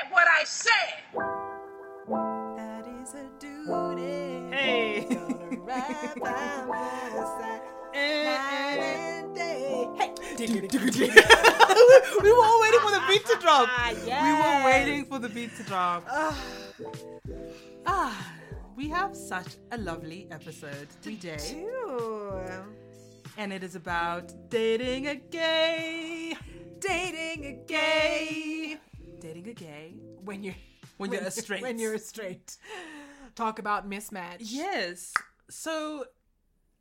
said what I said. That is a duty. Hey. Gonna ride by my side night and day. Hey. we were all waiting for the beat to drop. Ah, We were waiting for the beat to drop. Ah, we have such a lovely episode today, Ew. and it is about dating a gay, Dating a gay. Dating a gay. When you're When you're a straight. When you're a straight. Talk about mismatch. Yes. So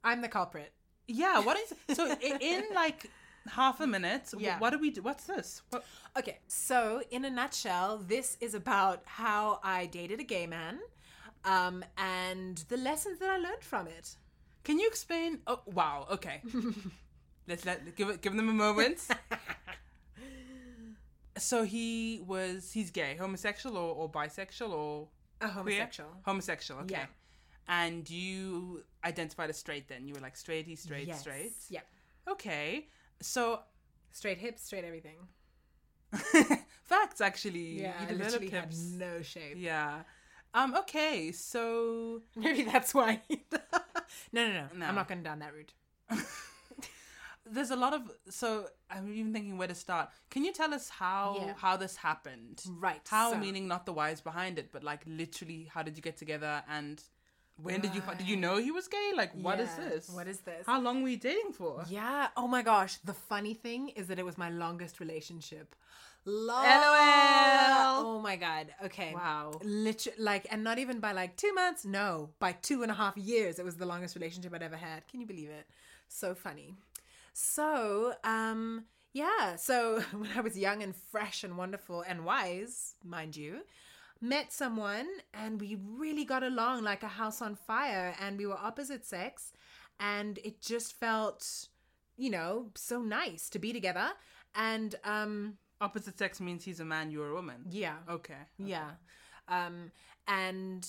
I'm the culprit. yeah, what is so in like half a minute? Yeah. What do we do? What's this? What? Okay, so in a nutshell, this is about how I dated a gay man, um, and the lessons that I learned from it. Can you explain? Oh wow. Okay. Let's let give it give them a moment. so he was he's gay, homosexual or, or bisexual or A queer? homosexual. Homosexual. Okay. Yeah. And you identified as straight then. You were like straight, he's straight, Yes. straight. Yep. Okay. So Straight hips, straight everything. facts actually. Yeah, you developed literally had hips. no shape. Yeah. Um, okay, so Maybe that's why. no, no, no, No. I'm not going down that route. there's a lot of so I'm even thinking where to start. Can you tell us how Yeah. how this happened? Right, How so- meaning not the whys behind it, but like literally how did you get together and when did you did you uh, know he was gay? Like what is Yeah, this? what is this? How long were you dating for? Yeah. Oh my gosh. The funny thing is that it was my longest relationship. Long. LOL. Oh my god. Okay. Wow. Literally, like, and not even by like two months. No, by two and a half years. It was the longest relationship I'd ever had. Can you believe it? So funny. So, um, yeah. So when I was young and fresh and wonderful and wise, mind you, met someone and we really got along like a house on fire and we were opposite sex and it just felt you know so nice to be together and um Opposite sex means he's a man, you're a woman. yeah Okay. yeah um and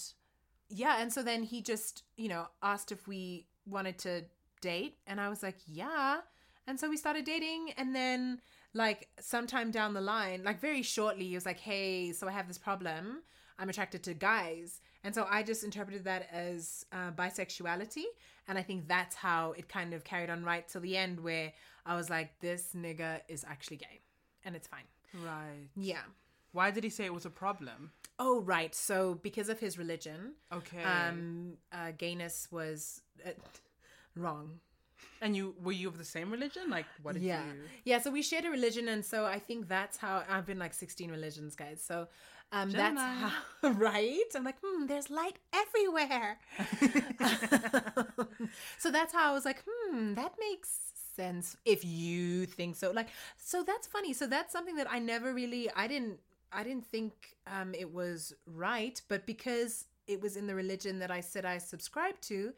yeah and so then he just you know asked if we wanted to date and i was like yeah and so we started dating and then like sometime down the line like very shortly he was like hey so i have this problem i'm attracted to guys and so i just interpreted that as uh, bisexuality and i think that's how it kind of carried on right till the end where i was like this nigga is actually gay and it's fine Right. yeah Why did he say it was a problem? Oh, right. So because of his religion, Okay. um, uh, gayness was uh, wrong. And you were you of the same religion? Like what did yeah, you yeah. So we shared a religion, and so I think that's how I've been like sixteen religions, guys. So. Um, that's how, right. I'm like, hmm, there's light everywhere. so that's how I was like, hmm, that makes sense if you think so. Like, so that's funny. So that's something that I never really, I didn't, I didn't think um, it was right, but because it was in the religion that I said I subscribed to,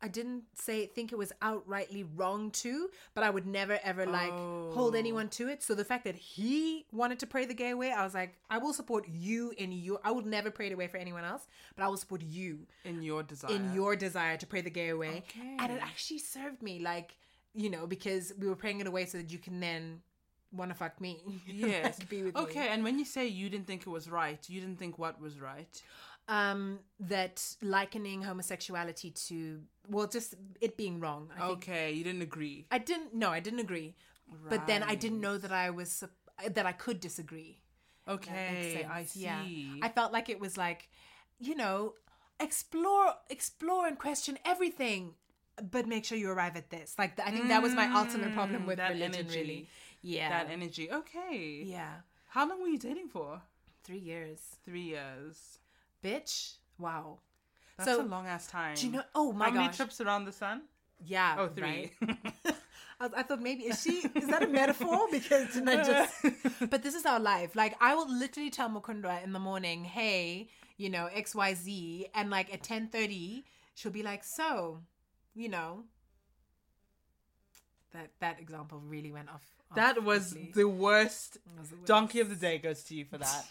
I didn't say think it was outrightly wrong too, but I would never ever like hold Oh. anyone to it. So the fact that he wanted to pray the gay away, I was like, I will support you in your. I would never pray the away for anyone else, but I will support you in your desire? in your desire to pray the gay away. And it actually served me, like, you know, because we were praying it away so that you can then want to fuck me. Yes. Like, be with me. okay, and when you say you didn't think it was right, you didn't think what was right? Um, that likening homosexuality to, well, just it being wrong. I think. Okay, you didn't agree. I didn't, no, I didn't agree. But then I didn't know that I was, that I could disagree. Okay, I see. Yeah. I felt like it was like, you know, explore, explore and question everything, but make sure you arrive at this. Like, I think that was my ultimate problem with Mm, that religion, energy. really. Yeah. That energy. Okay. yeah. How long were you dating for? Three years. Three years. Bitch. Wow. That's So, a long ass time. Do you know? Oh my How many gosh. trips around the sun? Yeah. Oh, three. right? I, I thought maybe is she is that a metaphor? Because didn't I just? But this is our life. Like I will literally tell Mukundwa in the morning, "Hey, you know X Y Z, and like at ten thirty, she'll be like, "So, you know." That that example really went off. off that was the was the worst. Donkey of the day goes to you for that.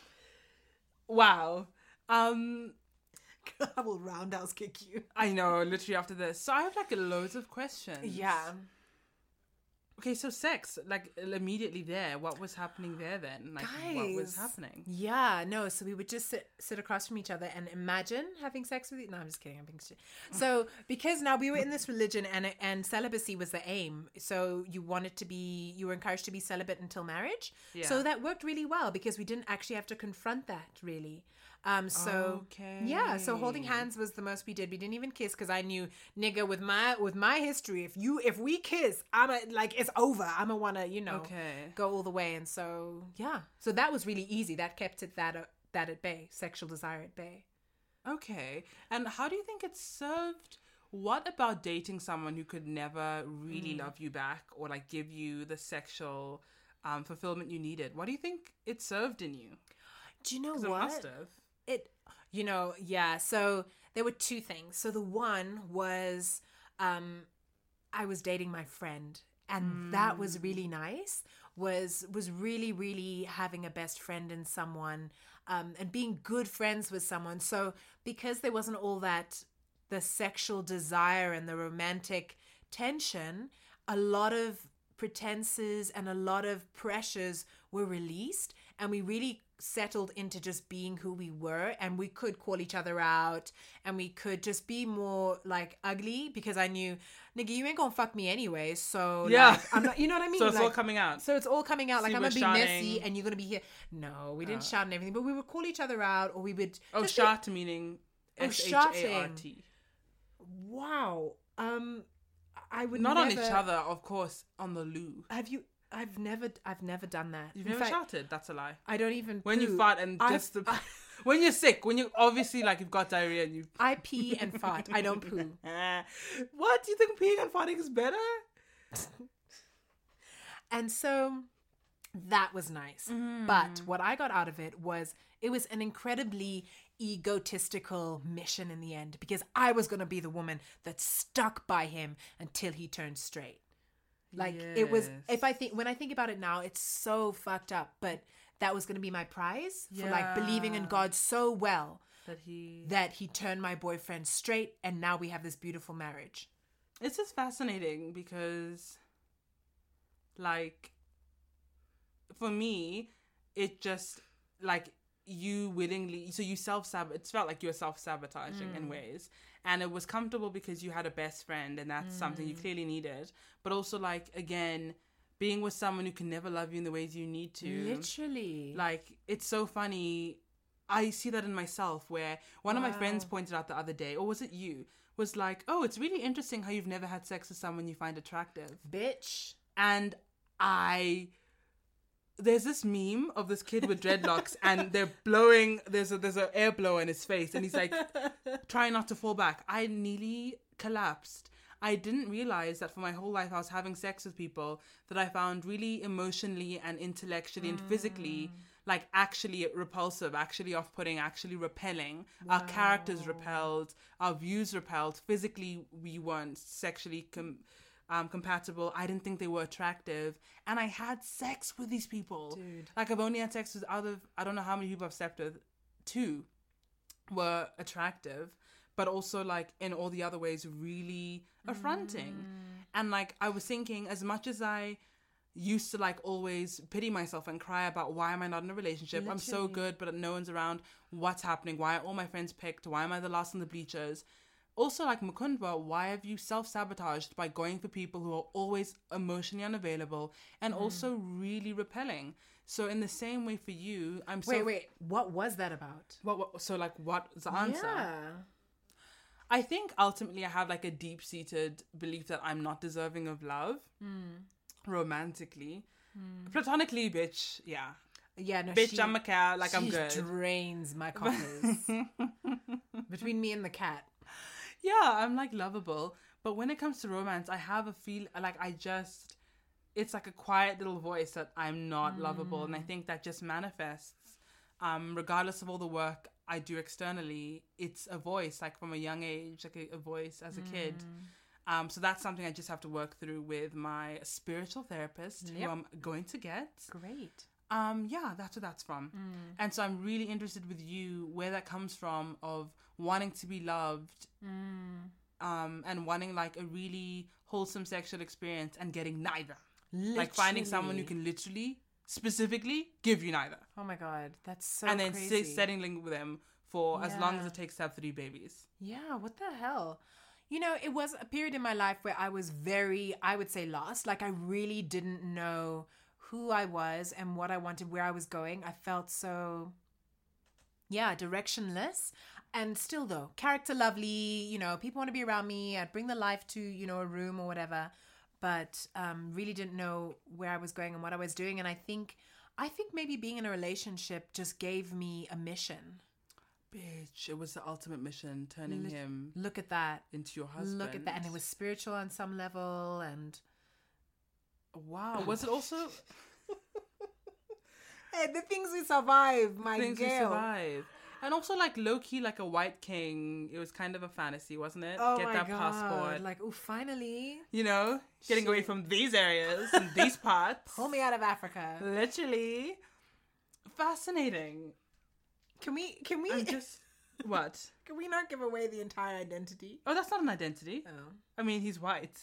wow. Um, I will roundhouse kick you. I know. Literally after this, so I have like loads of questions. Yeah. Okay, so sex, like immediately there, what was happening there then? Like, what was happening? Yeah, no. So we would just sit sit across from each other and imagine having sex with you. No, I'm just kidding. I'm being stupid. So because now we were in this religion and and celibacy was the aim. So you wanted to be, you were encouraged to be celibate until marriage. Yeah. So that worked really well because we didn't actually have to confront that really. Um. So okay. yeah. So holding hands was the most we did. We didn't even kiss because I knew, nigga, with my with my history, if you if we kiss, I'm a like it's over. I'm a wanna you know Okay. go all the way and so yeah so that was really easy that kept it that uh, that at bay sexual desire at bay Okay. And how do you think it served? What about dating someone who could never really Mm. love you back or like give you the sexual um, fulfillment you needed? What do you think it served in you? do you know what. It you know yeah so there were two things. So the one was um i was dating my friend and that was really nice was was really really having a best friend in someone um and being good friends with someone. So because there wasn't all that the sexual desire and the romantic tension a lot of pretenses and a lot of pressures were released and we really settled into just being who we were and we could call each other out and we could just be more like ugly because I knew nigga you ain't gonna fuck me anyway so Yeah. like, I'm not you know what I mean So it's all Like, coming out. so it's all coming out So like I'm gonna be messy and you're gonna be here no we didn't Oh. shout and everything but we would call each other out or we would Oh, shot meaning Oh, S H A R shouting. Wow um I would Not on each other, of course, on the loo. have you I've never I've never done that You've In never fact, shouted. That's a lie. I don't even When you poo. fart and I- just the, when you're sick, when you obviously like you've got diarrhea and you. I pee and fart. I don't poo. what do you think peeing and farting is better? And so that was nice. But mm. what I got out of it was it was an incredibly egotistical mission in the end because I was going to be the woman that stuck by him until he turned straight. Like it was if I think when I think about it now it's so fucked up, but that was going to be my prize for like believing in God so well That he. that he turned my boyfriend straight and now we have this beautiful marriage. It's just fascinating because, like, for me, it just like you willingly. So you self sab. It felt like you were self sabotaging in mm. ways, and it was comfortable because you had a best friend, and that's something you mm. clearly needed. But also, like again, being with someone who can never love you in the ways you need to. Literally. Like it's so funny. I see that in myself where one of my friends pointed out the other day, or was it you? Was like, oh, it's really interesting how you've never had sex with someone you find attractive. bitch. And I there's this meme of this kid with dreadlocks and they're blowing there's a there's an air blower in his face and he's like trying not to fall back. I nearly collapsed. I didn't realize that for my whole life I was having sex with people that I found really emotionally and intellectually and physically mm. like actually repulsive, actually off putting, actually repelling. Our characters repelled, our views repelled. Physically, we weren't sexually com- um, compatible. I didn't think they were attractive. And I had sex with these people. Dude. Like, I've only had sex with out of, I don't know how many people I've slept with. Two were attractive, but also, like, in all the other ways, really affronting. And, like, I was thinking, as much as I used to like always pity myself and cry about why am I not in a relationship? I'm so good, but no one's around. What's happening? Why are all my friends picked? Why am I the last on the bleachers? Also, like Mukundwa, why have you self sabotaged by going for people who are always emotionally unavailable and Mm. also really repelling? So, in the same way for you, I'm so Wait, wait. What was that about? What, what, so, like, what's the answer? Yeah. I think ultimately I have like a deep seated belief that I'm not deserving of love romantically. Platonically, bitch, yeah. Yeah, no, Bitch, she, I'm a cat, like I'm good. drains my coffers. Between me and the cat. Yeah, I'm like lovable. But when it comes to romance, I have a feel like I just it's like a quiet little voice that I'm not lovable and I think that just manifests um regardless of all the work I do externally, it's a voice like from a young age, like a, a voice as a kid. Um, so that's something I just have to work through with my spiritual therapist, Yep. who I'm going to get. Great. Um, yeah, that's where that's from. And so I'm really interested with you where that comes from of wanting to be loved, um, and wanting like a really wholesome sexual experience and getting neither. Like finding someone who can literally, specifically, give you neither. Oh my god, that's so and then crazy. settling with them for as long as it takes to have three babies. Yeah, what the hell? You know, it was a period in my life where I was very, I would say, lost. Like, I really didn't know who I was and what I wanted, where I was going. I felt so, yeah, directionless. And still, though, character lovely, you know, people want to be around me. I'd bring the life to, you know, a room or whatever. But um, really didn't know where I was going and what I was doing. And I think, I think maybe being in a relationship just gave me a mission. Bitch, it was the ultimate mission, turning Lit- him Look at that. into your husband. Look at that. And it was spiritual on some level. And wow. Was it also hey, the things we survive, my things you survive? And also like low key, like a white king. It was kind of a fantasy, wasn't it? Oh Get my that god! passport. Like, oh, finally, you know, getting away from these areas and these parts. pull me out of Africa. Literally fascinating. Can we? Can we? I'm just what? Can we not give away the entire identity? Oh, that's not an identity. Oh, I mean, he's white.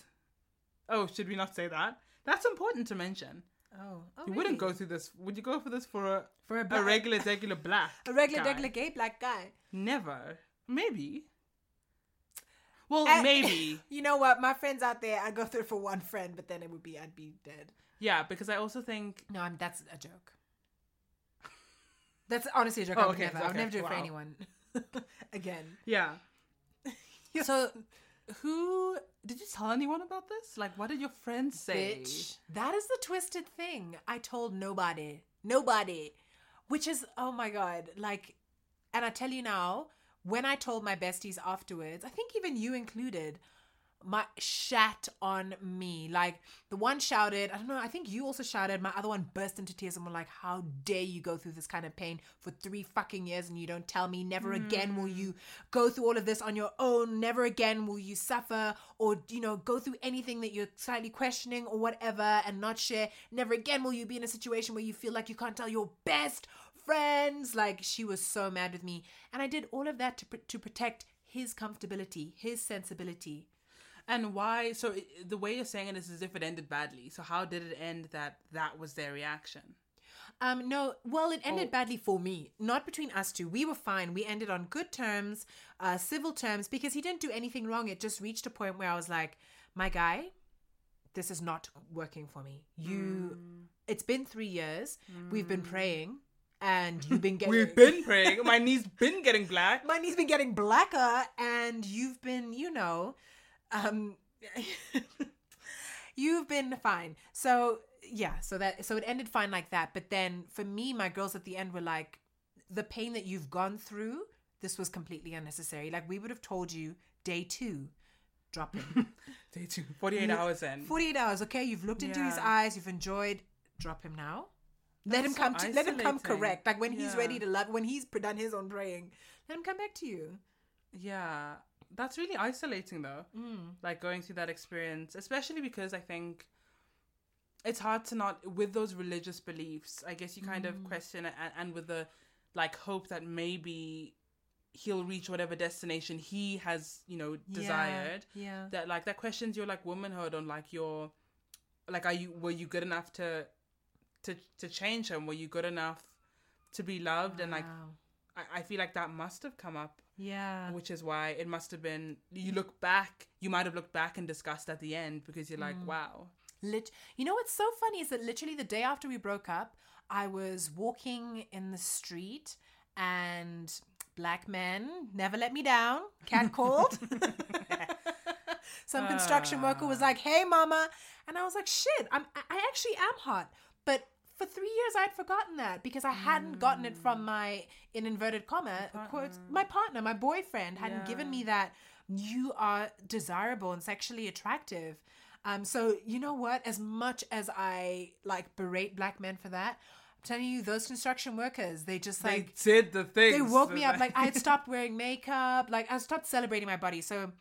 Oh, should we not say that? That's important to mention. oh, oh You wouldn't really? go through this. Would you go for this for a, for a, a regular, regular black? a regular, guy? regular gay black guy. Never. Maybe. Well, Eh, maybe. You know what? My friends out there, I go through it for one friend, but then it would be I'd be dead. Yeah, because I also think. No, I'm, that's a joke. That's honestly a joke. Oh, I would okay, never. I would okay, never do it for anyone. Again. Yeah. So, who did you tell anyone about this? Like, what did your friends say? Bitch. That is the twisted thing. I told nobody. Nobody. Which is, oh my God. Like, and I tell you now, when I told my besties afterwards, I think even you included, my shat on me. Like, the one shouted, I don't know, I think you also shouted. My other one burst into tears and were like, How dare you go through this kind of pain for three fucking years and you don't tell me? Never again will you mm. go through all of this on your own. Never again will you suffer or, you know, go through anything that you're slightly questioning or whatever and not share. Never again will you be in a situation where you feel like you can't tell your best friends. Like, she was so mad with me. And I did all of that to, pr- to protect his comfortability, his sensibility. And why? So, i the way you're saying it is as if it ended badly. So, how did it end that that was their reaction? Um, no, well, it ended Oh. badly for me, not between us two. We were fine. We ended on good terms, uh, civil terms, because he didn't do anything wrong. It just reached a point where I was like, my guy, this is not working for me. You, it's been three years. We've been praying, and you've been getting. We've been praying. My knee's been getting black. my knee's been getting blacker, and you've been, you know, um, you've been fine. So yeah, so that so it ended fine like that. But then for me, my girls at the end were like, the pain that you've gone through, this was completely unnecessary. Like we would have told you day two, drop him. Day two, 48 hours in. 48 hours, okay? You've looked into his eyes, you've enjoyed, drop him now. Let him That's so come to let him come correct. Like when he's ready to love when he's done his own praying, let him come back to you. Yeah, that's really isolating though. Mm. Like going through that experience, especially because I think it's hard to not with those religious beliefs. I guess you kind of question it, and, and with the like hope that maybe he'll reach whatever destination he has, you know, desired. Yeah. That like that questions your like womanhood on like your like are you were you good enough to to to change him? Were you good enough to be loved? And like Wow. I, I feel like that must have come up yeah. which is why it must have been you look back you might have looked back and discussed at the end because you're like mm. wow Lit- you know what's so funny is that literally the day after we broke up, I was walking in the street and black men never let me down. Cat called. Some construction worker was ah. like, "Hey, mama," and I was like, "Shit, I'm I I actually am hot." But for three years, I'd forgotten that because I hadn't gotten it from my in inverted comma quotes my partner, my boyfriend hadn't given me that you are desirable and sexually attractive. Um, so you know what? As much as I like berate black men for that, I'm telling you, those construction workers, they just like they did the thing they woke me up like I had stopped wearing makeup, like I stopped celebrating my body. So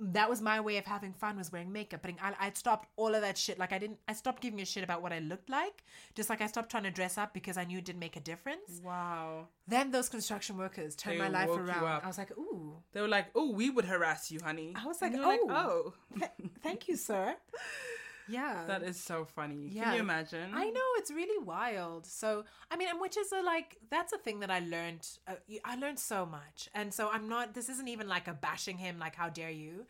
that was my way of having fun was wearing makeup. But I, I'd stopped all of that shit. Like I didn't, I stopped giving a shit about what I looked like. Just like I stopped trying to dress up because I knew it didn't make a difference. wow Then those construction workers turned They my life around. I was like, ooh, they were like oh we would harass you honey I was like, oh. oh th- thank you, sir. Yeah. That is so funny. Yeah. Can you imagine? I know it's really wild. So I mean, and which is a like that's a thing that I learned. Uh, I learned so much, and so I'm not. This isn't even like a bashing him. Like how dare you?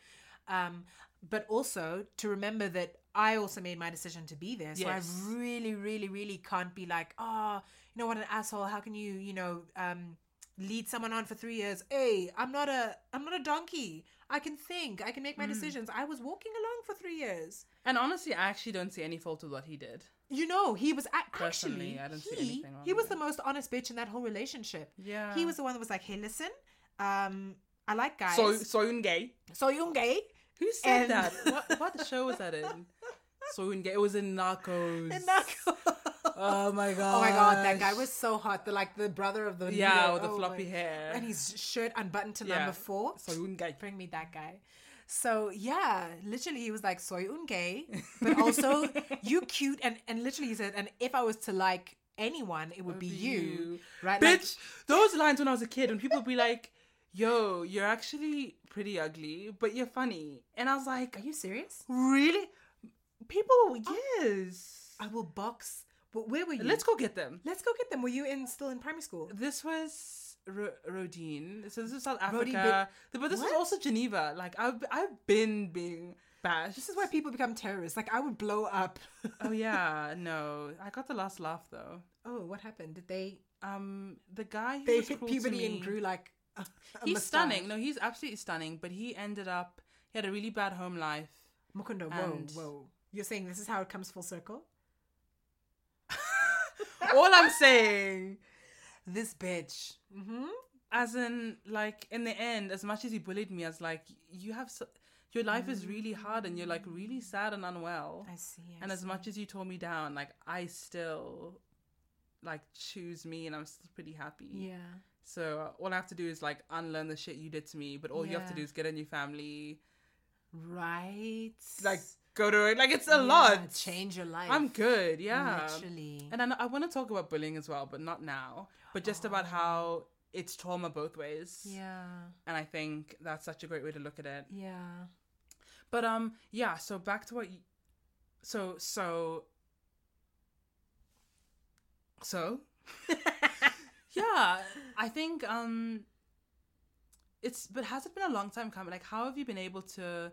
Um, but also to remember that I also made my decision to be there. So Yes. I really, really, really can't be like, oh, you know what, an asshole. How can you, you know, um, lead someone on for three years? Hey, I'm not a, I'm not a donkey. I can think. I can make my decisions. I was walking along for three years. And honestly, I actually don't see any fault with what he did. You know, he was a- Personally, actually I don't see he, anything wrong he with was it. the most honest bitch in that whole relationship. Yeah. He was the one that was like, "Hey, listen, um, I like guys. so Soyun gay. Soyun gay. Who said And- that? What what show was that in? Soyun gay. It was in Narcos. And Narco- Oh my god. oh my god, that guy was so hot. The like the brother of the Yeah, leader. with the Oh floppy my- hair. and his shirt unbuttoned to Yeah. number four. Soyun gay. Bring me that guy. So yeah, literally he was like soy un gay, but also you cute and and literally he said, and if I was to like anyone, it would be you, right? Like- Bitch, those lines when I was a kid, when people would be like, yo, you're actually pretty ugly, but you're funny. And I was like, are you serious? really? People, yes. I will box. But where were you? Let's go get them. Let's go get them. Were you in still in primary school? This was Ro- Roedean. So this is South Africa. but, this was also Geneva. Like, I've, I've been being bashed. This is why people become terrorists. Like I would blow up. Oh, yeah. No. I got the last laugh, though. oh, what happened? Did they? Um, The guy who They was hit puberty and grew like. A, a He's mustache. stunning. No, he's absolutely stunning. But he ended up, he had a really bad home life. Mukundo, whoa, whoa. You're saying this is how it comes full circle? All I'm saying, This bitch. Mm-hmm. as in, like, in the end, as much as he bullied me, as like, you have, so, your life is really hard and you're like really sad and unwell. I see. I and as see. much as you tore me down, like, I still, like, choose me and I'm still pretty happy. Yeah. So uh, all I have to do is like unlearn the shit you did to me, but all you have to do is get a new family, Right. like go to it. Like it's a Yeah, lot. Change your life. I'm good, yeah. Literally. And I, I want to talk about bullying as well, but not now. But just about how it's trauma both ways. yeah. And I think that's such a great way to look at it. Yeah. But um, yeah. So back to what. You, so so. So. yeah, I think um. It's but has it been a long time coming? Like, how have you been able to?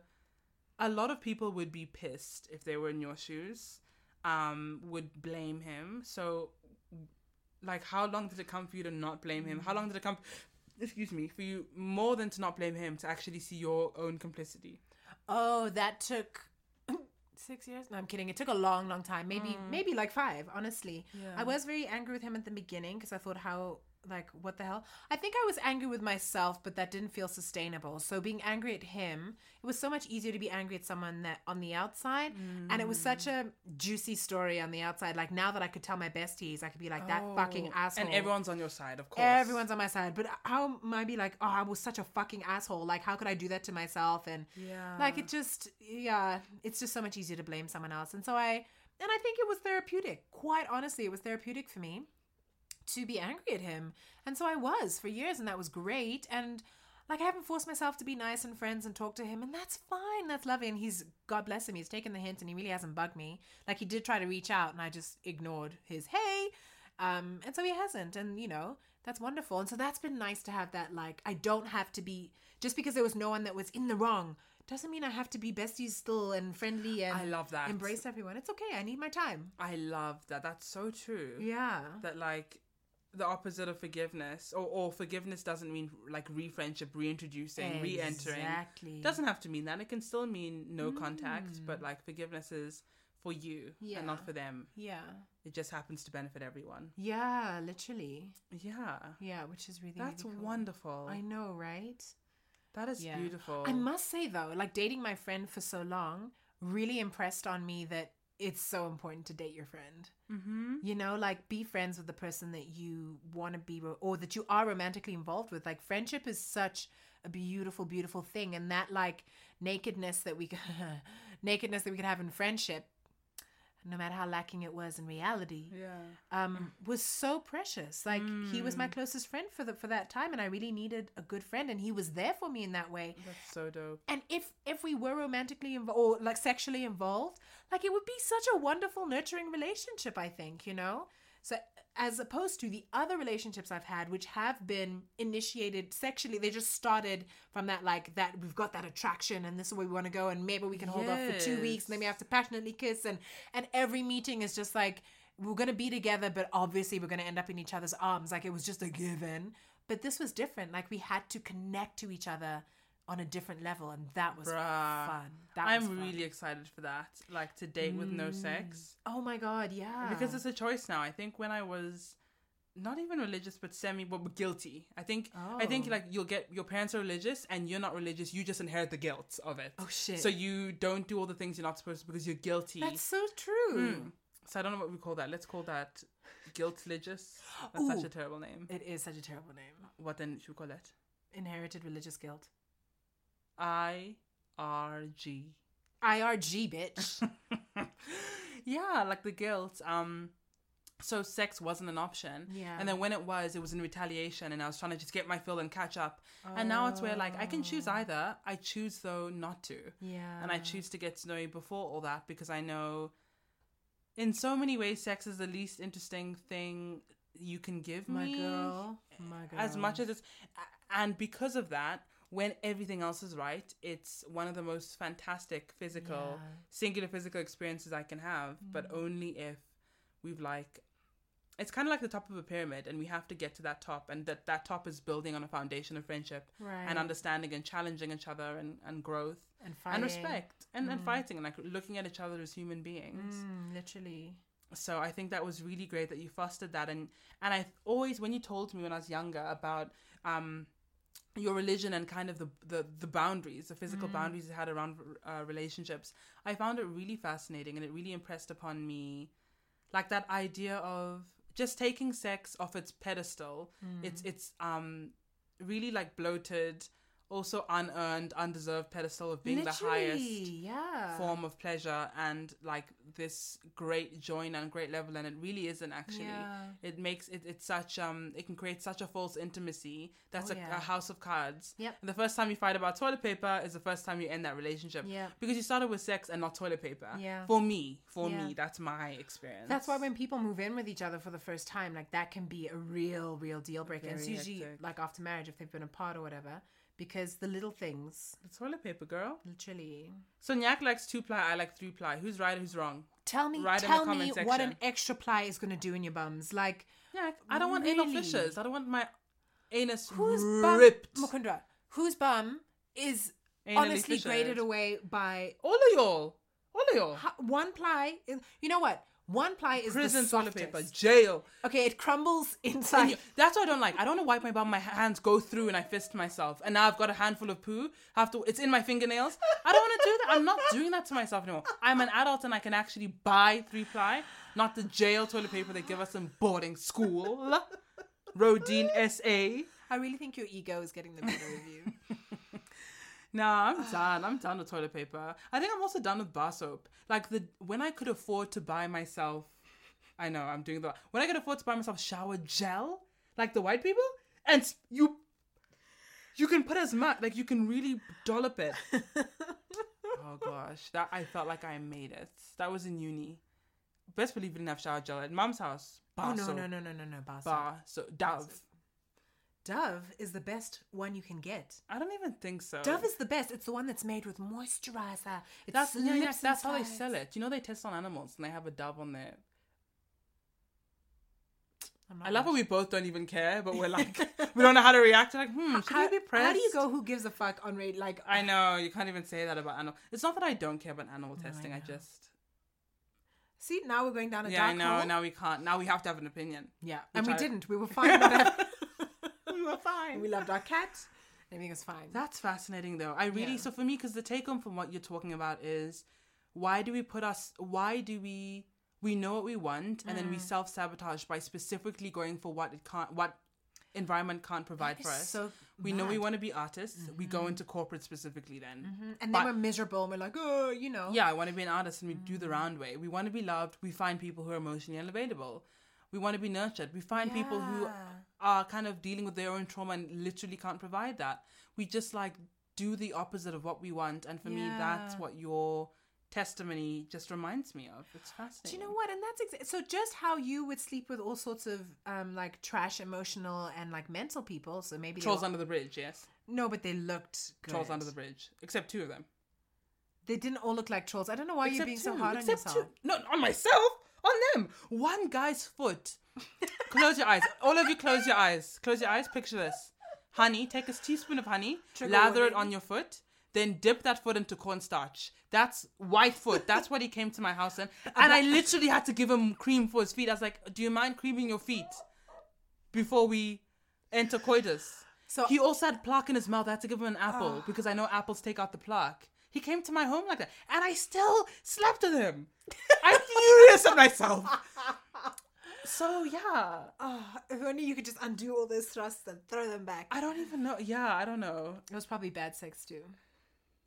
A lot of people would be pissed if they were in your shoes. Um, would blame him. So, like, how long did it come for you to not blame him? How long did it come? Excuse me, for you more than to not blame him to actually see your own complicity. Oh, that took six years. No, I'm kidding. It took a long, long time. Maybe, maybe like five. Honestly, Yeah. I was very angry with him at the beginning because I thought, how, like, what the hell? I think I was angry with myself, but that didn't feel sustainable. So being angry at him, it was so much easier to be angry at someone that on the outside, and it was such a juicy story on the outside. Like now that I could tell my besties, I could be like that oh. fucking Oh, asshole. And everyone's on your side, of course. Everyone's on my side, but how I be like, oh, I was such a fucking asshole. Like, how could I do that to myself? And Yeah. like, it just, yeah, it's just so much easier to blame someone else. And so I, and I think it was therapeutic. Quite honestly, it was therapeutic for me to be angry at him. And so I was for years, and that was great. And like, I haven't forced myself to be nice and friends and talk to him, and that's fine. That's lovely. And he's, God bless him, he's taken the hint and he really hasn't bugged me. Like, he did try to reach out, and I just ignored his hey. Um, and so he hasn't. And, you know, that's wonderful. And so that's been nice to have that. Like, I don't have to be, just because there was no one that was in the wrong, doesn't mean I have to be besties still and friendly and I love that. embrace everyone. It's okay. I need my time. I love that. That's so true. Yeah. That like the opposite of forgiveness, or, or forgiveness doesn't mean like re-friendship, reintroducing, re-entering. Exactly. Doesn't have to mean that. It can still mean no mm. contact, but like forgiveness is for you Yeah. and not for them. Yeah. It just happens to benefit everyone. Yeah, literally. Yeah. Yeah, which is really That's really cool. wonderful. I know, right? that is Yeah. beautiful. I must say though, like dating my friend for so long really impressed on me that it's so important to date your friend. mm-hmm. You know, like be friends with the person that you want to be ro- or that you are romantically involved with. Like friendship is such a beautiful beautiful thing and that like nakedness that we nakedness that we could have in friendship no matter how lacking it was in reality, Yeah. um, was so precious. Like he was Mm. my closest friend for the for that time, and I really needed a good friend, and he was there for me in that way. That's so dope. And if if we were romantically involved or like sexually involved, like it would be such a wonderful, nurturing relationship. I think you know. So as opposed to the other relationships I've had, which have been initiated sexually, they just started from that like that we've got that attraction and this is where we want to go, and maybe we can hold off for two weeks, and then we have to passionately kiss, and and every meeting is just like we're gonna be together, but obviously we're gonna end up in each other's arms. Like it was just a given. But this was different. Like we had to connect to each other on a different level, and that was Bruh. fun. That I'm was fun. really excited for that. Like to date with no sex. Oh my god, yeah. Because it's a choice now. I think when I was not even religious but semi but guilty. I think I think Oh. like you'll get your parents are religious and you're not religious, you just inherit the guilt of it. Oh, shit. So you don't do all the things you're not supposed to because you're guilty. that's so true. Mm. So I don't know what we call that. Let's call that guilt religious. That's such a terrible name. It is such a terrible name. What then should we call it? Inherited religious guilt. I R G. IRG, bitch. yeah, like the guilt. Um, so sex wasn't an option. Yeah. And then when it was, it was in retaliation, and I was trying to just get my fill and catch up. And now it's where like I can choose either. I choose though not to, yeah. and I choose to get to know you before all that because I know, in so many ways, sex is the least interesting thing you can give my me. girl. My girl. As much as it's, and because of that, when everything else is right, it's one of the most fantastic physical, Yeah. Mm. singular physical experiences I can have, but only if we've like it's kind of like the top of a pyramid and we have to get to that top and that that top is building on a foundation of friendship right. and understanding and challenging each other and, and growth and, fighting. and respect and, and fighting and like looking at each other as human beings Mm, literally. so i think that was really great that you fostered that and and i always when you told me when i was younger about um your religion and kind of the the, the boundaries the physical boundaries you had around uh, relationships i found it really fascinating and it really impressed upon me like that idea of just taking sex off its pedestal. It's it's um really like bloated also unearned undeserved pedestal of being the highest yeah. form of pleasure and like this great joy and great level and it really isn't actually Yeah. it makes it it's such um it can create such a false intimacy that's Oh, a, yeah. a house of cards Yep. and the first time you fight about toilet paper is the first time you end that relationship Yeah. because you started with sex and not toilet paper Yeah. for me for Yeah. me that's my experience That's why when people move in with each other for the first time, like that can be a real, real deal breaker. it's usually hectic. like after marriage if they've been apart or whatever, because the little things, the toilet paper girl literally. so Nyak likes two ply I like three ply who's right who's wrong Tell me, the tell me comment what an extra ply is going to do in your bums. Like, yeah I don't want anal Really? fissures I don't want my anus whose ripped bum, Mukundwa, whose bum is Anally honestly fissured. graded away by all of y'all all of y'all one ply? is- You know what? One ply is prison the toilet paper, jail. Okay, it crumbles inside. you- that's what I don't like. I don't want to wipe my bum. My hands go through and I fist myself. And now I've got a handful of poo. Have to. It's in my fingernails. I don't want to do that. I'm not doing that to myself anymore. I'm an adult and I can actually buy three ply, not the jail toilet paper they give us in boarding school. Roedean SA. I really think your ego is getting the better of you. Nah, I'm done. I'm done with toilet paper. I think I'm also done with bar soap. Like the when I could afford to buy myself, I know I'm doing the when I could afford to buy myself shower gel, like the white people, and you, you can put as much like you can really dollop it. oh gosh, that I felt like I made it. That was in uni. Best believe we didn't have shower gel at mom's house. Oh, bar oh no, soap, no, no, no, no, no, bar soap. bar so Dove. Dove is the best one you can get. I don't even think so. Dove is the best. It's the one that's made with moisturizer. It That's yeah, yeah, slips that's how they sell it. You know they test on animals and they have a dove on there. Not I love how we both don't even care, but we're like we don't know how to react. We're like, hmm, should how, we be pressed? how do you go? Who gives a fuck on rate? Like I know you can't even say that about animal. It's not that I don't care about animal testing. I, know. just see now we're going down a yeah, I dark know. hole. Now we can't. Now we have to have an opinion. Yeah, and we I- didn't. We were fine. with that. we were fine. we loved our cat. Everything was fine. That's fascinating, though. I really Yeah. so for me because the take home from what you're talking about is why do we put us? Why do we? We know what we want, and Mm. then we self sabotage by specifically going for what it can't. What environment can't provide for us. so we know we. Mm-hmm. want to be artists. We go into corporate specifically then. and but- then we're miserable and we're like, oh, you know. Yeah, I want to be an artist and we do Mm. the round way. We want to be loved. We find people who are emotionally unavailable. We want to be nurtured. We find people who Yeah. Are kind of dealing with their own trauma and literally can't provide that. We just like do the opposite of what we want. And for me, that's what your testimony just reminds me of. It's fascinating. Do you know what? And that's exa- so just how you would sleep with all sorts of um like trash, emotional, and like mental people. So maybe Trolls under the bridge, yes. no, but they looked good. Trolls under the bridge. Except two of them. They didn't all look like trolls. I don't know why you're Except being so two. hard on Except yourself. two. No, on myself. On them. One guy's foot. close your eyes. All of you, close your eyes. Close your eyes. Picture this. Honey, take a teaspoon of honey, Trigger lather it on your foot, then dip that foot into cornstarch. That's white foot. That's what he came to my house in. And I literally had to give him cream for his feet. I was like, Do you mind creaming your feet before we enter coitus? So- he also had plaque in his mouth. I had to give him an apple ah. because I know apples take out the plaque. He came to my home like that, and I still slept with him. I'm furious at myself. So yeah, Oh, if only you could just undo all those thrusts and throw them back. I don't even know. Yeah, I don't know. It was probably bad sex too.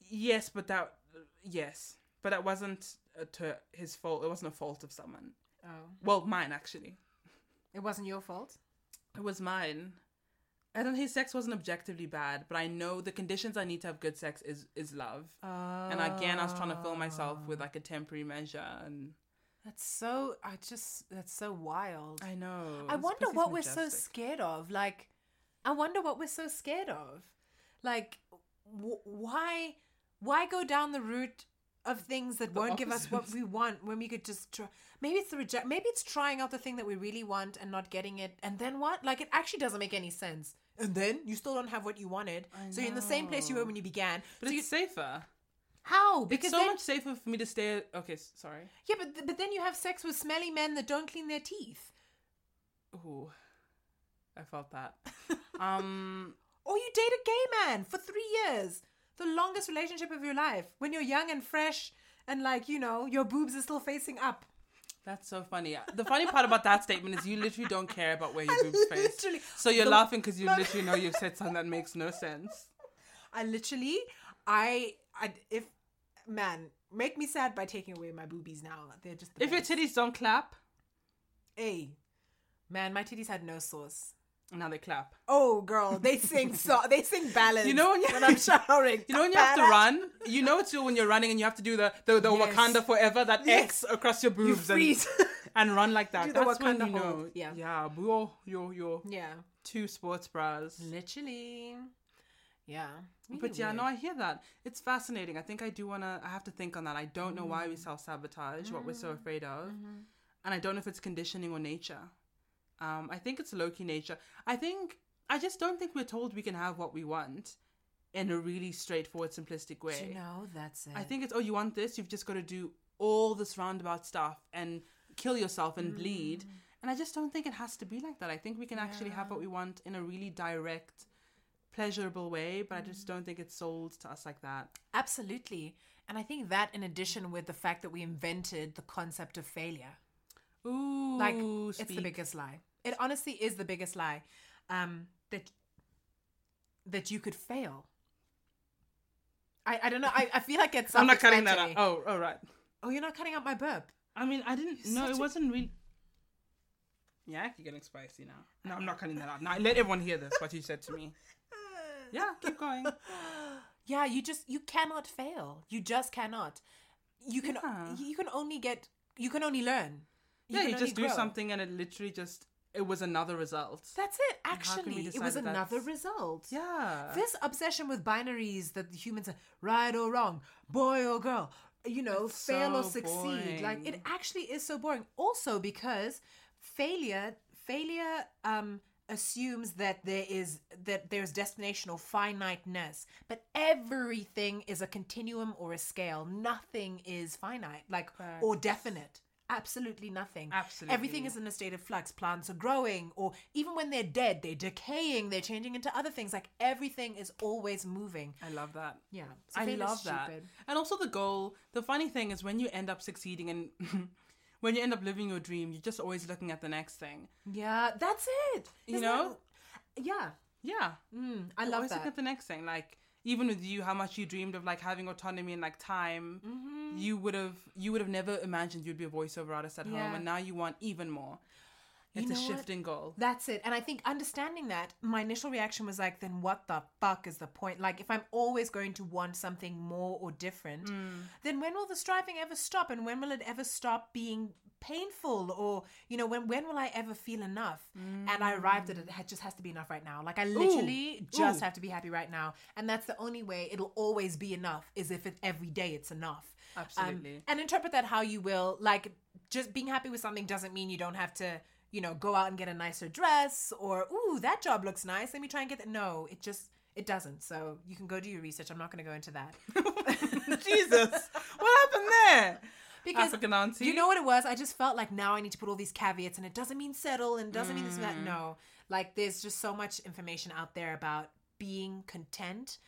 Yes, but that yes, but that wasn't uh, to his fault. It wasn't a fault of someone. Oh, Well, mine actually. it wasn't your fault. It was mine. I don't. His sex wasn't objectively bad, but I know the conditions I need to have good sex is is love. And again, I was trying to fill myself with ah. like a temporary measure, and That's so. I just. That's so wild. I know. I wonder what we're so scared of. Like, I wonder what we're so scared of. Like, w- why, why go down the route of things that The won't give us what we want when we could just try? Maybe it's the reject. Maybe it's trying out the thing that we really want and not getting it, and then what? Like, it actually doesn't make any sense. And then you still don't have what you wanted, so you're in the same place you were when you began. But so it's safer. how? Because it's so then, much safer for me to stay. Okay, sorry. yeah, but but then you have sex with smelly men that don't clean their teeth. Ooh, I felt that. um, Or you date a gay man for three years. The longest relationship of your life. When you're young and fresh and like, you know, your boobs are still facing up. that's so funny. The funny part about that statement is you literally don't care about where your boobs face. So you're The- laughing because you literally know you've said something that makes no sense. I literally I I if man, make me sad by taking away my boobies now. They're just the If your titties don't clap, Hey. Man, my titties had no sauce. Now they clap. Oh girl, they sing so they sing ballads. You know when you- when I'm showering. You know when you have to run, you know it's you when you're running and you have to do the the, the Yes. Wakanda forever that Yes. X across your You boobs and, freeze. and run like that. Do the That's when you know. hold, yeah. yeah. Yo yo yo. yeah. Two sports bras. Literally. Yeah. But yeah, no. I hear that. It's fascinating. I think I do wanna. I have to think on that. I don't know why we mm-hmm. self sabotage, what we're so mm-hmm. afraid of, mm-hmm. and I don't know if it's conditioning or nature. Um, I think it's low key nature. I think I just don't think we're told we can have what we want in a really straightforward, simplistic way. Do you know that's it. I think it's oh, you want this, you've just got to do all this roundabout stuff and kill yourself and bleed. And I just don't think it has to be like that. I think we can actually have what we want in a really direct, pleasurable way, but I just don't think it's sold to us like that. Absolutely. And I think that in addition with the fact that we invented the concept of failure. Ooh, Like it's the biggest lie. It honestly is the biggest lie. Um that that you could fail. I, I don't know. I, I feel like it's I'm not cutting that out. self-explanatory. Oh, right. Oh, you're not cutting out my burp. I mean, I didn't. You're No, it a- wasn't really. Yeah, you're getting spicy now. No, I'm not cutting that out. Now let everyone hear this. What you said to me. Yeah, keep going. Yeah, you just you cannot fail. You just cannot. You can Yeah. you can only get you can only learn. yeah, can you just do something and it literally just it was another result. That's it. how can we Actually, it was another that's- result. Yeah. This obsession with binaries that the humans are right or wrong, boy or girl, you know, It's fail or so succeed. Like it actually is so boring. Also because failure failure um assumes that there is that there's destination or finiteness but everything is a continuum or a scale nothing is finite like or definite absolutely nothing Absolutely. everything is in a state of flux plants are growing or even when they're dead they're decaying they're changing into other things like everything is always moving I love that. yeah so I love that. And also the goal. The funny thing is when you end up succeeding and when you end up living your dream, you're just always looking at the next thing. yeah that's it You Isn't know? that- Yeah. Yeah. Mm, I I love always look that. at the next thing. Like even with you, how much you dreamed of like having autonomy and like time. Mm-hmm. You would have you would have never imagined you'd be a voiceover artist at home, and now you want even more. You It's a know what? shifting goal. That's it. And I think understanding that, my initial reaction was like, then what the fuck is the point? Like, if I'm always going to want something more or different, Mm. then when will the striving ever stop? And when will it ever stop being painful? Or, you know, when when will I ever feel enough? And I arrived at it, it just has to be enough right now. Like, I literally just Ooh. have to be happy right now. And that's the only way it'll always be enough, is if it, every day it's enough. Um, Absolutely. and interpret that how you will. Like, just being happy with something doesn't mean you don't have to, you know, go out and get a nicer dress or, ooh, that job looks nice. Let me try and get that. No, it just, it doesn't. So you can go do your research. I'm not going to go into that. Jesus, what happened there? Because African auntie. you know what it was? I just felt like now I need to put all these caveats and it doesn't mean settle and it doesn't mean this and that. Mm. No. Like, there's just so much information out there about being content